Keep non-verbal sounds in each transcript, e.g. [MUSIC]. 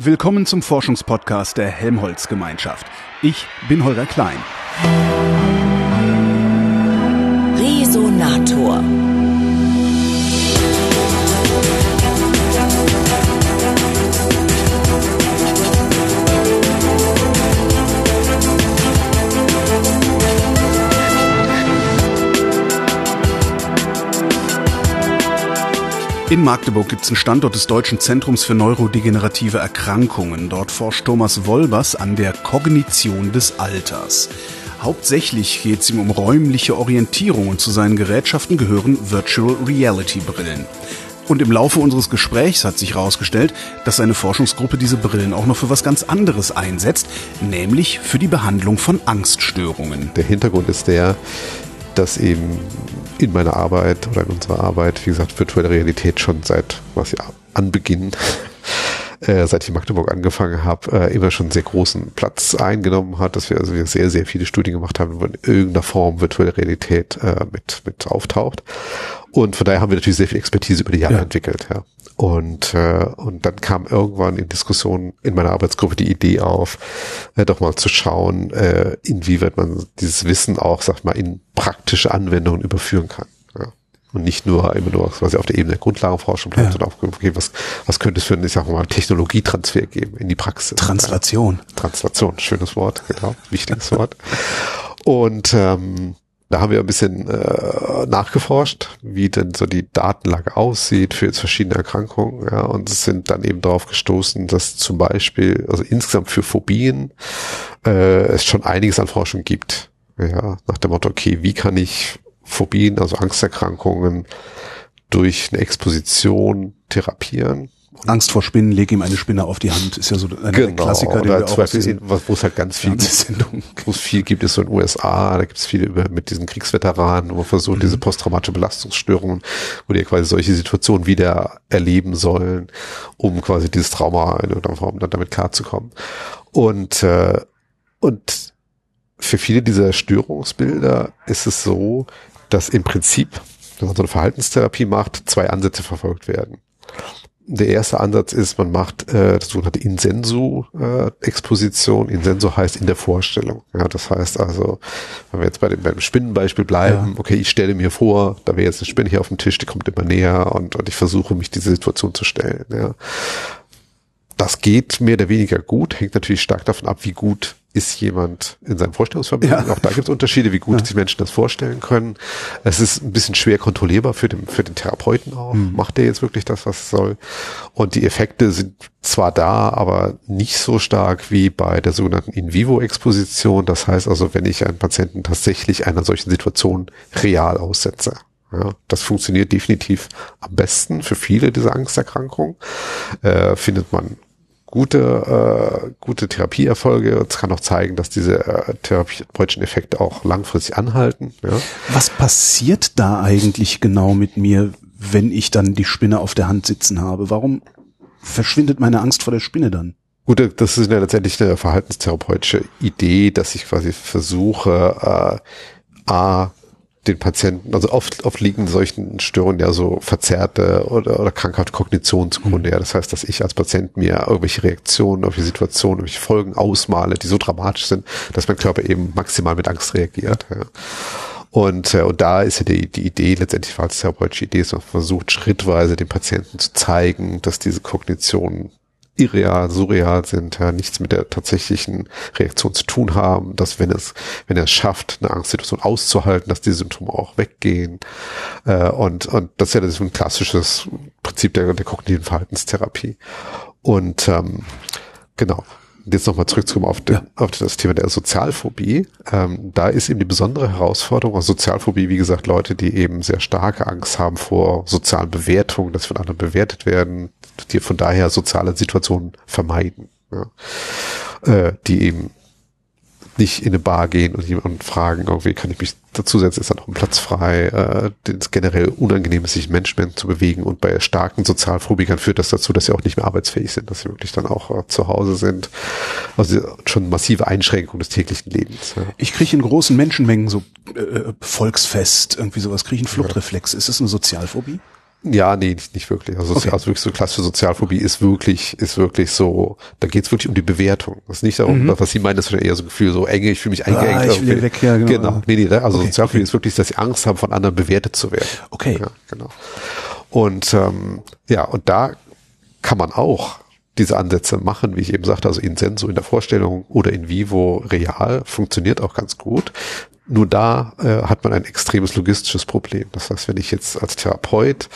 Willkommen zum Forschungspodcast der Helmholtz Gemeinschaft. Ich bin Holger Klein. Resonator. In Magdeburg gibt es einen Standort des Deutschen Zentrums für neurodegenerative Erkrankungen. Dort forscht Thomas Wolbers an der Kognition des Alters. Hauptsächlich geht es ihm um räumliche Orientierung und zu seinen Gerätschaften gehören Virtual Reality Brillen. Und im Laufe unseres Gesprächs hat sich herausgestellt, dass seine Forschungsgruppe diese Brillen auch noch für was ganz anderes einsetzt, nämlich für die Behandlung von Angststörungen. Der Hintergrund ist der, dass eben in meiner Arbeit oder in unserer Arbeit, wie gesagt, virtuelle Realität schon seit was ja Anbeginn, [LAUGHS] äh, seit ich in Magdeburg angefangen habe, äh, immer schon sehr großen Platz eingenommen hat, dass wir also wir sehr, sehr viele Studien gemacht haben, wo in irgendeiner Form virtuelle Realität äh, mit, mit auftaucht. Und von daher haben wir natürlich sehr viel Expertise über die Jahre ja. entwickelt, ja. Und, äh, und dann kam irgendwann in Diskussionen in meiner Arbeitsgruppe die Idee auf, äh, doch mal zu schauen, äh, inwieweit man dieses Wissen auch, sag mal, in praktische Anwendungen überführen kann. Ja. Und nicht nur immer nur quasi auf der Ebene der Grundlagenforschung bleibt, ja. sondern auch, okay, was, was könnte es für einen, ich sag mal, Technologietransfer geben in die Praxis. Translation. Ja. Translation, schönes Wort, genau, wichtiges Wort. Und ähm, da haben wir ein bisschen äh, nachgeforscht, wie denn so die Datenlage aussieht für jetzt verschiedene Erkrankungen, ja, und sind dann eben darauf gestoßen, dass zum Beispiel, also insgesamt für Phobien, äh, es schon einiges an Forschung gibt. Ja, nach dem Motto, okay, wie kann ich Phobien, also Angsterkrankungen, durch eine Exposition therapieren? Angst vor Spinnen, leg ihm eine Spinne auf die Hand, ist ja so ein genau, Klassiker, den wir auch Beispiel, wo es halt ganz viel gibt, [LAUGHS] wo es viel gibt, ist so in den USA, da gibt es viele über, mit diesen Kriegsveteranen, wo man versucht, mhm. diese posttraumatische Belastungsstörungen, wo die quasi solche Situationen wieder erleben sollen, um quasi dieses Trauma in irgendeiner Form dann damit klarzukommen. Und, äh, und für viele dieser Störungsbilder ist es so, dass im Prinzip, wenn man so eine Verhaltenstherapie macht, zwei Ansätze verfolgt werden der erste Ansatz ist, man macht äh, das sogenannte Insensu-Exposition. Äh, Insensu heißt in der Vorstellung. Ja, das heißt also, wenn wir jetzt bei dem, beim Spinnenbeispiel bleiben, ja. okay, ich stelle mir vor, da wäre jetzt eine Spinne hier auf dem Tisch, die kommt immer näher und, und ich versuche mich diese Situation zu stellen. Ja. Das geht mehr oder weniger gut, hängt natürlich stark davon ab, wie gut ist jemand in seinem Vorstellungsvermögen. Ja. Auch da gibt es Unterschiede, wie gut ja. sich Menschen das vorstellen können. Es ist ein bisschen schwer kontrollierbar für den, für den Therapeuten auch. Mhm. Macht der jetzt wirklich das, was es soll? Und die Effekte sind zwar da, aber nicht so stark wie bei der sogenannten In-vivo-Exposition. Das heißt also, wenn ich einen Patienten tatsächlich einer solchen Situation real aussetze. Ja, das funktioniert definitiv am besten für viele dieser Angsterkrankungen. Äh, findet man gute, äh, gute Therapieerfolge. Es kann auch zeigen, dass diese äh, therapeutischen Effekte auch langfristig anhalten. Ja. Was passiert da eigentlich genau mit mir, wenn ich dann die Spinne auf der Hand sitzen habe? Warum verschwindet meine Angst vor der Spinne dann? Gut, das ist ja letztendlich eine verhaltenstherapeutische Idee, dass ich quasi versuche, äh, A, den Patienten, also oft, oft liegen solchen Störungen ja so verzerrte oder, oder krankhafte Kognition zugrunde. Mhm. Ja, das heißt, dass ich als Patient mir irgendwelche Reaktionen, irgendwelche Situationen, irgendwelche Folgen ausmale, die so dramatisch sind, dass mein Körper eben maximal mit Angst reagiert. Ja. Und, äh, und da ist ja die, die Idee, letztendlich verhaltenstherapeutische Idee, ist man versucht, schrittweise dem Patienten zu zeigen, dass diese Kognition irreal, surreal sind, ja, nichts mit der tatsächlichen Reaktion zu tun haben, dass wenn es, wenn er es schafft, eine Angstsituation auszuhalten, dass die Symptome auch weggehen. Äh, und, und das ist ja das ist ein klassisches Prinzip der, der kognitiven Verhaltenstherapie. Und ähm, genau jetzt nochmal zurückzukommen auf, den, ja. auf das Thema der Sozialphobie. Ähm, da ist eben die besondere Herausforderung, also Sozialphobie, wie gesagt, Leute, die eben sehr starke Angst haben vor sozialen Bewertungen, dass von anderen bewertet werden, die von daher soziale Situationen vermeiden. Ja. Äh, die eben nicht in eine Bar gehen und jemanden fragen, irgendwie kann ich mich dazusetzen, ist da noch ein Platz frei, äh, es generell unangenehm ist, sich Menschen zu bewegen und bei starken Sozialphobikern führt das dazu, dass sie auch nicht mehr arbeitsfähig sind, dass sie wirklich dann auch äh, zu Hause sind. Also schon massive Einschränkungen des täglichen Lebens. Ja. Ich kriege in großen Menschenmengen so äh, Volksfest, irgendwie sowas, kriege einen Fluchtreflex. Ist das eine Sozialphobie? Ja, nee, nicht, nicht wirklich. Also, okay. also wirklich so klassische Sozialphobie ist wirklich, ist wirklich so, da geht es wirklich um die Bewertung. Das ist nicht darum, mhm. was Sie meinen, das ist eher so ein Gefühl, so enge, ich fühle mich eingeengt. Ah, ich will weg, ja, genau. genau. Nee, nee, also okay. Sozialphobie okay. ist wirklich, dass sie Angst haben, von anderen bewertet zu werden. Okay. Ja, genau. Und ähm, ja, und da kann man auch diese Ansätze machen, wie ich eben sagte, also in Senso in der Vorstellung oder in Vivo real, funktioniert auch ganz gut. Nur da äh, hat man ein extremes logistisches Problem. Das heißt, wenn ich jetzt als Therapeut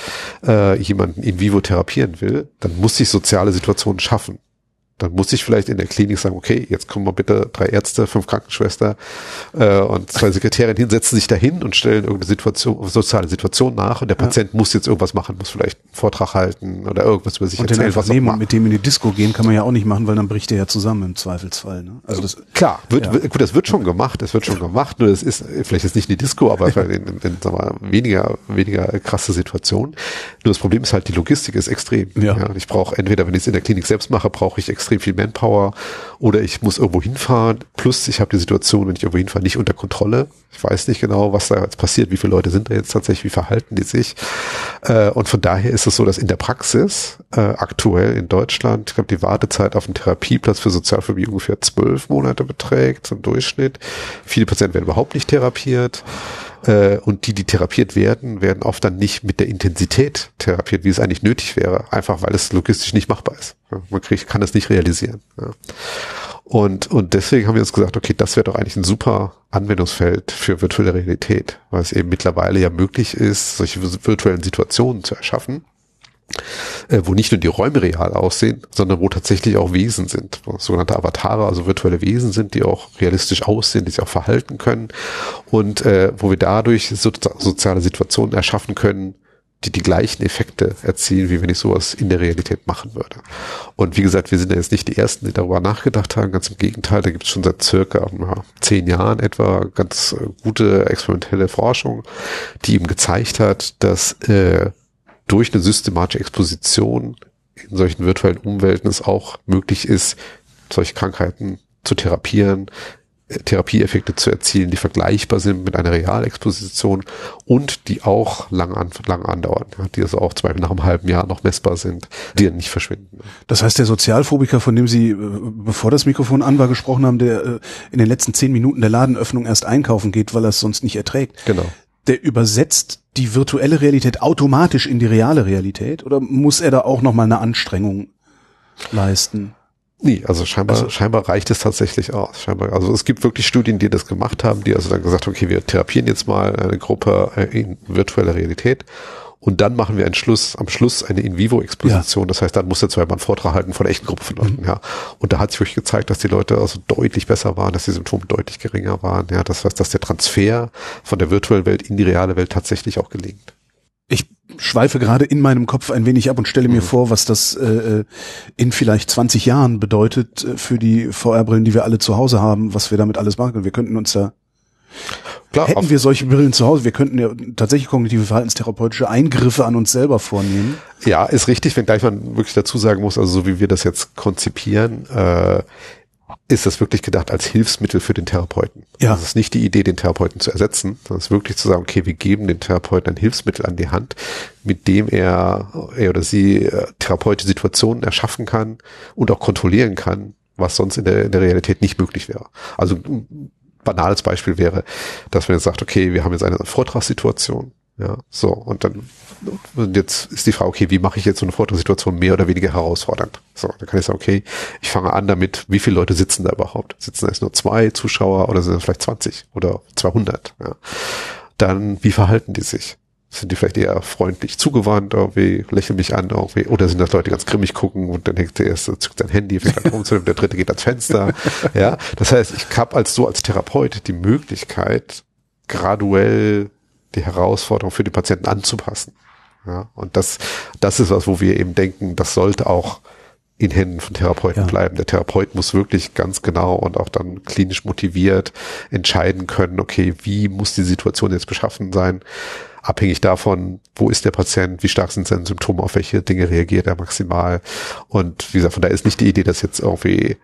äh, jemanden in vivo therapieren will, dann muss ich soziale Situationen schaffen dann muss ich vielleicht in der Klinik sagen, okay, jetzt kommen mal bitte drei Ärzte, fünf Krankenschwester äh, und zwei Sekretärinnen hin, setzen sich dahin und stellen irgendeine Situation, soziale Situation nach und der ja. Patient muss jetzt irgendwas machen, muss vielleicht einen Vortrag halten oder irgendwas über sich und erzählen. was nehmen und mit dem in die Disco gehen kann man ja auch nicht machen, weil dann bricht er ja zusammen im Zweifelsfall. Ne? Also das, Klar, wird, ja. gut, das wird schon gemacht, das wird schon gemacht, nur das ist vielleicht jetzt nicht in die Disco, aber [LAUGHS] in, in, in sagen wir, weniger, weniger krasse Situationen. Nur das Problem ist halt, die Logistik ist extrem. Ja. ja ich brauche entweder, wenn ich es in der Klinik selbst mache, brauche ich extrem extrem viel Manpower oder ich muss irgendwo hinfahren. Plus ich habe die Situation, wenn ich irgendwo hinfahre, nicht unter Kontrolle. Ich weiß nicht genau, was da jetzt passiert, wie viele Leute sind da jetzt tatsächlich, wie verhalten die sich. Äh, und von daher ist es so, dass in der Praxis äh, aktuell in Deutschland, ich glaube, die Wartezeit auf einen Therapieplatz für Sozialphobie ungefähr zwölf Monate beträgt im Durchschnitt. Viele Patienten werden überhaupt nicht therapiert. Äh, und die, die therapiert werden, werden oft dann nicht mit der Intensität therapiert, wie es eigentlich nötig wäre, einfach weil es logistisch nicht machbar ist. Man kriegt, kann es nicht realisieren. Ja. Und, und deswegen haben wir uns gesagt, okay, das wäre doch eigentlich ein super Anwendungsfeld für virtuelle Realität, weil es eben mittlerweile ja möglich ist, solche virtuellen Situationen zu erschaffen wo nicht nur die Räume real aussehen, sondern wo tatsächlich auch Wesen sind, sogenannte Avatare, also virtuelle Wesen sind, die auch realistisch aussehen, die sich auch verhalten können und äh, wo wir dadurch so, soziale Situationen erschaffen können, die die gleichen Effekte erzielen, wie wenn ich sowas in der Realität machen würde. Und wie gesagt, wir sind ja jetzt nicht die Ersten, die darüber nachgedacht haben. Ganz im Gegenteil, da gibt es schon seit circa ja, zehn Jahren etwa ganz äh, gute experimentelle Forschung, die eben gezeigt hat, dass äh, durch eine systematische Exposition in solchen virtuellen Umwelten es auch möglich ist, solche Krankheiten zu therapieren, äh, Therapieeffekte zu erzielen, die vergleichbar sind mit einer Realexposition und die auch lang, an, lang andauern, die also auch zum Beispiel nach einem halben Jahr noch messbar sind, die dann nicht verschwinden. Das heißt, der Sozialphobiker, von dem Sie, äh, bevor das Mikrofon an war, gesprochen haben, der äh, in den letzten zehn Minuten der Ladenöffnung erst einkaufen geht, weil er es sonst nicht erträgt. Genau der übersetzt die virtuelle Realität automatisch in die reale Realität oder muss er da auch noch mal eine Anstrengung leisten? Nee, also scheinbar, also, scheinbar reicht es tatsächlich aus. Scheinbar, also es gibt wirklich Studien, die das gemacht haben, die also dann gesagt haben, okay, wir therapieren jetzt mal eine Gruppe äh, in virtueller Realität und dann machen wir einen Schluss, am Schluss eine In-vivo-Exposition. Ja. Das heißt, dann muss er zweimal einen Vortrag halten von einer echten Gruppe von Leuten, mhm. ja. Und da hat sich wirklich gezeigt, dass die Leute also deutlich besser waren, dass die Symptome deutlich geringer waren, ja. Das heißt, dass der Transfer von der virtuellen Welt in die reale Welt tatsächlich auch gelingt. Ich schweife gerade in meinem Kopf ein wenig ab und stelle mir mhm. vor, was das äh, äh in vielleicht 20 Jahren bedeutet äh, für die VR-Brillen, die wir alle zu Hause haben, was wir damit alles machen. Wir könnten uns da Klar, Hätten wir solche Brillen zu Hause, wir könnten ja tatsächlich kognitive verhaltenstherapeutische Eingriffe an uns selber vornehmen. Ja, ist richtig, wenn gleich man wirklich dazu sagen muss, also so wie wir das jetzt konzipieren, äh, ist das wirklich gedacht als Hilfsmittel für den Therapeuten. Ja. Das ist nicht die Idee, den Therapeuten zu ersetzen, sondern es ist wirklich zu sagen, okay, wir geben dem Therapeuten ein Hilfsmittel an die Hand, mit dem er, er oder sie äh, therapeutische Situationen erschaffen kann und auch kontrollieren kann, was sonst in der, in der Realität nicht möglich wäre. Also banales Beispiel wäre, dass man jetzt sagt, okay, wir haben jetzt eine Vortragssituation, ja, so, und dann, und jetzt ist die Frage, okay, wie mache ich jetzt so eine Vortragssituation mehr oder weniger herausfordernd? So, dann kann ich sagen, okay, ich fange an damit, wie viele Leute sitzen da überhaupt? Sitzen da jetzt nur zwei Zuschauer oder sind es vielleicht 20 oder 200? Ja. Dann, wie verhalten die sich? Sind die vielleicht eher freundlich zugewandt, irgendwie, lächeln mich an, irgendwie, oder sind das Leute, die ganz grimmig gucken und dann hängt der erste, zückt sein Handy, fängt an rumzunehmen, der dritte geht ans Fenster. [LAUGHS] Ja, das heißt, ich habe als so als Therapeut die Möglichkeit, graduell die Herausforderung für die Patienten anzupassen. Ja, und das, das ist was, wo wir eben denken, das sollte auch in Händen von Therapeuten ja. bleiben. Der Therapeut muss wirklich ganz genau und auch dann klinisch motiviert entscheiden können, okay, wie muss die Situation jetzt beschaffen sein? Abhängig davon, wo ist der Patient, wie stark sind seine Symptome, auf welche Dinge reagiert er maximal. Und wie gesagt, von da ist nicht die Idee, dass jetzt irgendwie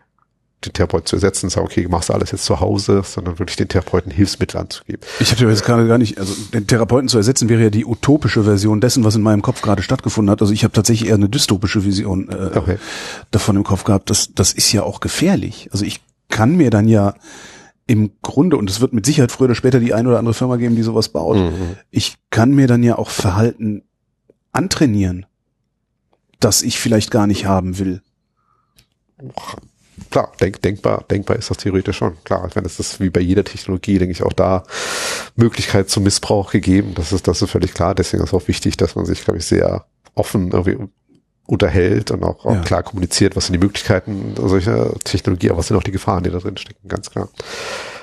den Therapeuten zu ersetzen und sagen, okay, machst du alles jetzt zu Hause, sondern wirklich den Therapeuten Hilfsmittel anzugeben. Ich hatte jetzt gerade gar nicht, also den Therapeuten zu ersetzen wäre ja die utopische Version dessen, was in meinem Kopf gerade stattgefunden hat. Also ich habe tatsächlich eher eine dystopische Vision äh, okay. davon im Kopf gehabt. Das, das ist ja auch gefährlich. Also ich kann mir dann ja im Grunde, und es wird mit Sicherheit früher oder später die eine oder andere Firma geben, die sowas baut, mhm. ich kann mir dann ja auch Verhalten antrainieren, das ich vielleicht gar nicht haben will klar, denk, denkbar, denkbar ist das theoretisch schon. Klar, ich meine, es ist wie bei jeder Technologie, denke ich, auch da Möglichkeit zum Missbrauch gegeben. Das ist, das ist völlig klar. Deswegen ist auch wichtig, dass man sich, glaube ich, sehr offen irgendwie unterhält und auch, auch ja. klar kommuniziert, was sind die Möglichkeiten solcher Technologie, aber was sind auch die Gefahren, die da drin stecken, ganz klar.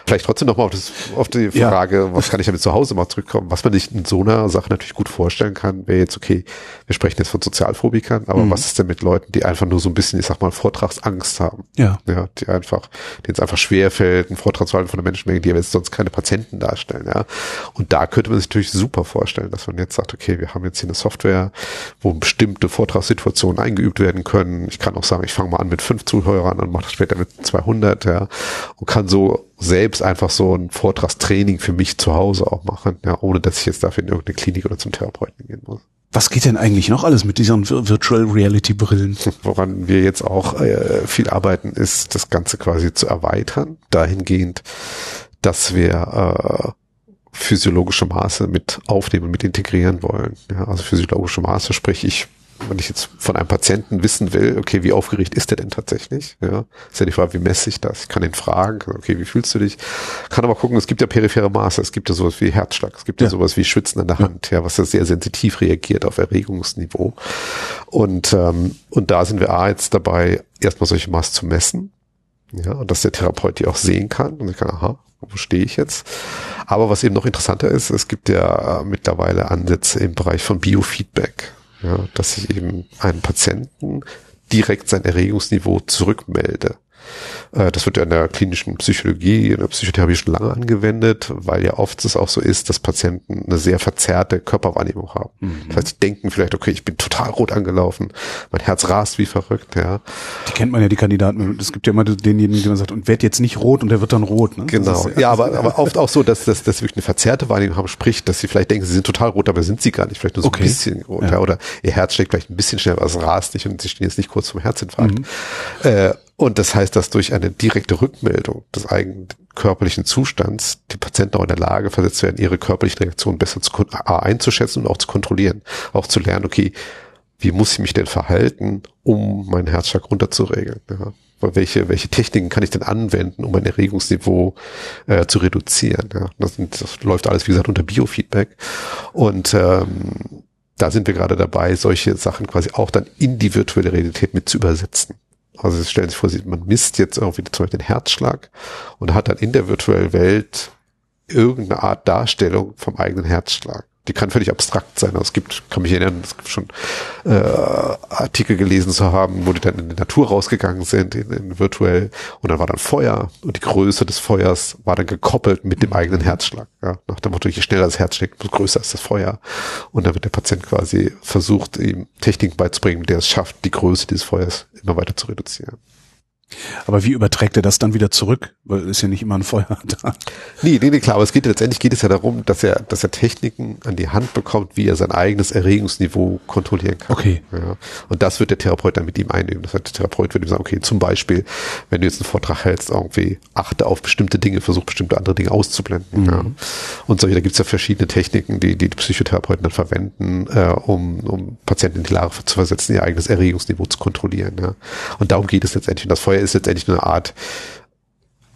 Vielleicht trotzdem nochmal auf, das, auf die Frage, ja. was kann ich damit zu Hause mal zurückkommen? Was man sich in so einer Sache natürlich gut vorstellen kann, wäre jetzt, okay, wir sprechen jetzt von Sozialphobikern, aber mhm. was ist denn mit Leuten, die einfach nur so ein bisschen, ich sag mal, Vortragsangst haben? Ja. Ja, die einfach, denen es einfach schwer fällt, einen Vortrag zu halten von einer Menschenmenge, die aber jetzt sonst keine Patienten darstellen, ja. Und da könnte man sich natürlich super vorstellen, dass man jetzt sagt, okay, wir haben jetzt hier eine Software, wo bestimmte Vortragssituationen eingeübt werden können. Ich kann auch sagen, ich fange mal an mit fünf Zuhörern und mache das später mit 200, ja. Und kann so selbst einfach so ein Vortragstraining für mich zu Hause auch machen, ja, ohne dass ich jetzt dafür in irgendeine Klinik oder zum Therapeuten gehen muss. Was geht denn eigentlich noch alles mit diesen Virtual Reality Brillen? [LAUGHS] Woran wir jetzt auch äh, viel arbeiten, ist das Ganze quasi zu erweitern, dahingehend, dass wir äh, physiologische Maße mit aufnehmen, mit integrieren wollen. Ja, also physiologische Maße, sprich ich wenn ich jetzt von einem Patienten wissen will, okay, wie aufgeregt ist der denn tatsächlich? Ja, ist ja die Frage, wie messe ich das? Ich kann ihn fragen, okay, wie fühlst du dich? Kann aber gucken, es gibt ja periphere Maße, es gibt ja sowas wie Herzschlag, es gibt ja, ja sowas wie Schwitzen an der Hand, ja, was ja sehr sensitiv reagiert auf Erregungsniveau. Und, ähm, und da sind wir A jetzt dabei, erstmal solche Maße zu messen. Ja, und dass der Therapeut die auch sehen kann und ich kann, aha, wo stehe ich jetzt? Aber was eben noch interessanter ist, es gibt ja mittlerweile Ansätze im Bereich von Biofeedback ja, dass ich eben einen Patienten direkt sein Erregungsniveau zurückmelde. Äh, das wird ja in der klinischen Psychologie, in der Psychotherapie schon lange angewendet, weil ja oft es auch so ist, dass Patienten eine sehr verzerrte Körperwahrnehmung haben. Mhm. Das heißt, die denken vielleicht, okay, ich bin total rot angelaufen, mein Herz rast wie verrückt, ja. Die kennt man ja, die Kandidaten. Es gibt ja immer denjenigen, der sagt, und werd jetzt nicht rot und der wird dann rot. Ne? Genau. Ja, ja, aber, aber oft auch so, dass, dass, dass sie wirklich eine verzerrte Wahrnehmung haben, sprich, dass sie vielleicht denken, sie sind total rot, aber sind sie gar nicht, vielleicht nur so okay. ein bisschen rot, ja. ja. Oder ihr Herz schlägt vielleicht ein bisschen schneller, aber es rast nicht und sie stehen jetzt nicht kurz vom Herzinfarkt. Mhm. Äh, und das heißt, dass durch eine direkte Rückmeldung des eigenen körperlichen Zustands die Patienten auch in der Lage versetzt werden, ihre körperlichen Reaktionen besser zu, einzuschätzen und auch zu kontrollieren. Auch zu lernen, okay, wie muss ich mich denn verhalten, um meinen Herzschlag runterzuregeln? Ja? Welche, welche Techniken kann ich denn anwenden, um mein Erregungsniveau äh, zu reduzieren? Ja? Das, sind, das läuft alles, wie gesagt, unter Biofeedback. Und ähm, da sind wir gerade dabei, solche Sachen quasi auch dann in die virtuelle Realität mit zu übersetzen. Also stellen Sie sich vor, man misst jetzt irgendwie zum Beispiel den Herzschlag und hat dann in der virtuellen Welt irgendeine Art Darstellung vom eigenen Herzschlag die kann völlig abstrakt sein. Also es gibt, kann mich erinnern, es gibt schon äh, Artikel gelesen zu haben, wo die dann in die Natur rausgegangen sind, in, in virtuell, und dann war dann Feuer und die Größe des Feuers war dann gekoppelt mit dem eigenen Herzschlag. Ja, nach dem Motto, je schneller das Herz schlägt, umso größer ist das Feuer. Und dann wird der Patient quasi versucht, ihm Techniken beizubringen, der es schafft, die Größe dieses Feuers immer weiter zu reduzieren. Aber wie überträgt er das dann wieder zurück? Weil ist ja nicht immer ein Feuer [LAUGHS] da. Nee, nee, nee, klar, aber es geht letztendlich geht es ja darum, dass er, dass er Techniken an die Hand bekommt, wie er sein eigenes Erregungsniveau kontrollieren kann. Okay. Ja. Und das wird der Therapeut dann mit ihm einüben. Das heißt, der Therapeut wird ihm sagen, okay, zum Beispiel, wenn du jetzt einen Vortrag hältst, irgendwie achte auf bestimmte Dinge, versuch bestimmte andere Dinge auszublenden. Mhm. Ja. Und solche, da gibt's ja verschiedene Techniken, die die, die Psychotherapeuten dann verwenden, äh, um, um Patienten in die Lage zu versetzen, ihr eigenes Erregungsniveau zu kontrollieren. Ja. Und darum geht es letztendlich. Und das Feuer ist letztendlich eine Art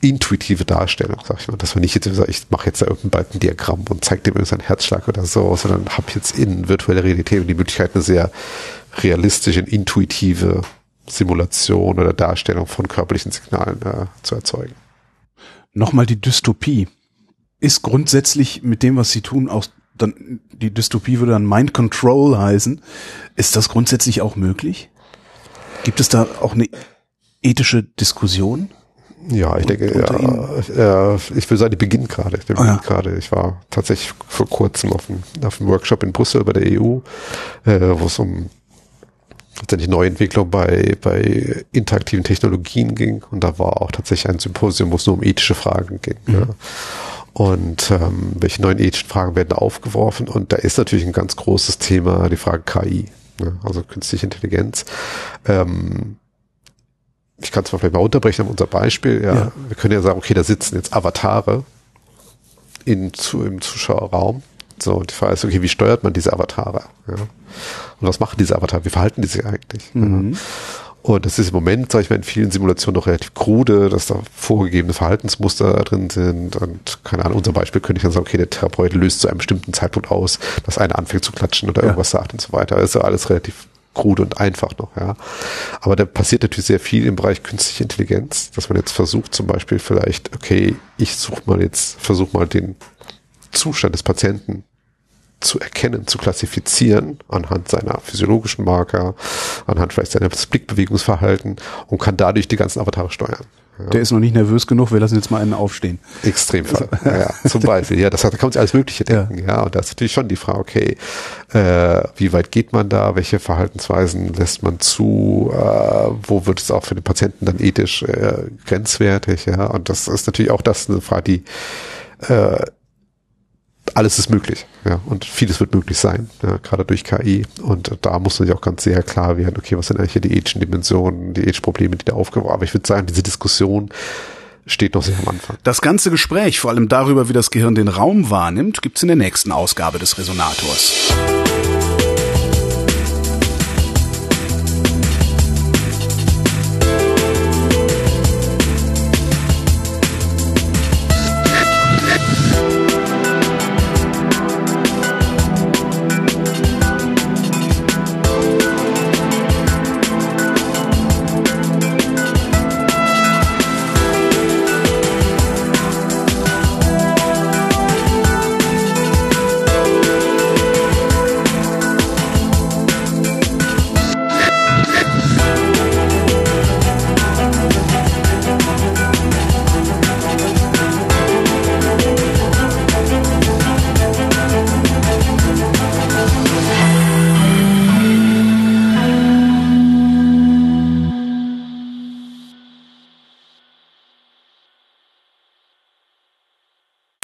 intuitive Darstellung, sag ich mal. Dass man nicht jetzt sagt, ich mache jetzt da irgendein Balkendiagramm und zeige dem seinen Herzschlag oder so, sondern habe jetzt in virtueller Realität die Möglichkeit, eine sehr realistische, intuitive Simulation oder Darstellung von körperlichen Signalen äh, zu erzeugen. Nochmal die Dystopie. Ist grundsätzlich mit dem, was sie tun, auch dann, die Dystopie würde dann Mind Control heißen. Ist das grundsätzlich auch möglich? Gibt es da auch eine ethische Diskussion? Ja, ich denke, ja, ich will sagen, die beginnt gerade. Die beginnt oh ja. gerade. Ich war tatsächlich vor kurzem auf einem, auf einem Workshop in Brüssel bei der EU, äh, wo es um letztendlich Neuentwicklung bei, bei interaktiven Technologien ging. Und da war auch tatsächlich ein Symposium, wo es nur um ethische Fragen ging. Mhm. Ja. Und ähm, welche neuen ethischen Fragen werden da aufgeworfen? Und da ist natürlich ein ganz großes Thema die Frage KI, ne? also künstliche Intelligenz. Ähm, ich kann es vielleicht mal unterbrechen an unser Beispiel. Ja, ja, Wir können ja sagen, okay, da sitzen jetzt Avatare in, zu, im Zuschauerraum. So, und die Frage ist, okay, wie steuert man diese Avatare? Ja? Und was machen diese Avatare? Wie verhalten die sich eigentlich? Mhm. Ja? Und das ist im Moment, sage ich mal, in vielen Simulationen noch relativ krude, dass da vorgegebene Verhaltensmuster drin sind. Und keine Ahnung, unser Beispiel könnte ich dann sagen, okay, der Therapeut löst zu einem bestimmten Zeitpunkt aus, dass einer anfängt zu klatschen oder ja. irgendwas sagt und so weiter. Das ist ja alles relativ krude und einfach noch, ja. Aber da passiert natürlich sehr viel im Bereich künstliche Intelligenz, dass man jetzt versucht, zum Beispiel vielleicht, okay, ich suche mal jetzt, versuche mal den Zustand des Patienten zu erkennen, zu klassifizieren anhand seiner physiologischen Marker, anhand vielleicht seines Blickbewegungsverhalten und kann dadurch die ganzen Avatare steuern. Ja. Der ist noch nicht nervös genug, wir lassen jetzt mal einen aufstehen. Extremfall. Also, [LAUGHS] ja, zum Beispiel. Ja, das hat, da kann man sich alles Mögliche denken. Ja. ja, und da ist natürlich schon die Frage, okay, äh, wie weit geht man da? Welche Verhaltensweisen lässt man zu? Äh, wo wird es auch für den Patienten dann ethisch äh, grenzwertig? Ja, und das ist natürlich auch das eine Frage, die äh, alles ist möglich, ja, und vieles wird möglich sein, ja, gerade durch KI. Und da muss man sich auch ganz sehr klar werden, okay, was sind eigentlich die ethischen Dimensionen, die ethischen Probleme, die da aufgeworfen Aber ich würde sagen, diese Diskussion steht noch sehr am Anfang. Das ganze Gespräch, vor allem darüber, wie das Gehirn den Raum wahrnimmt, gibt's in der nächsten Ausgabe des Resonators.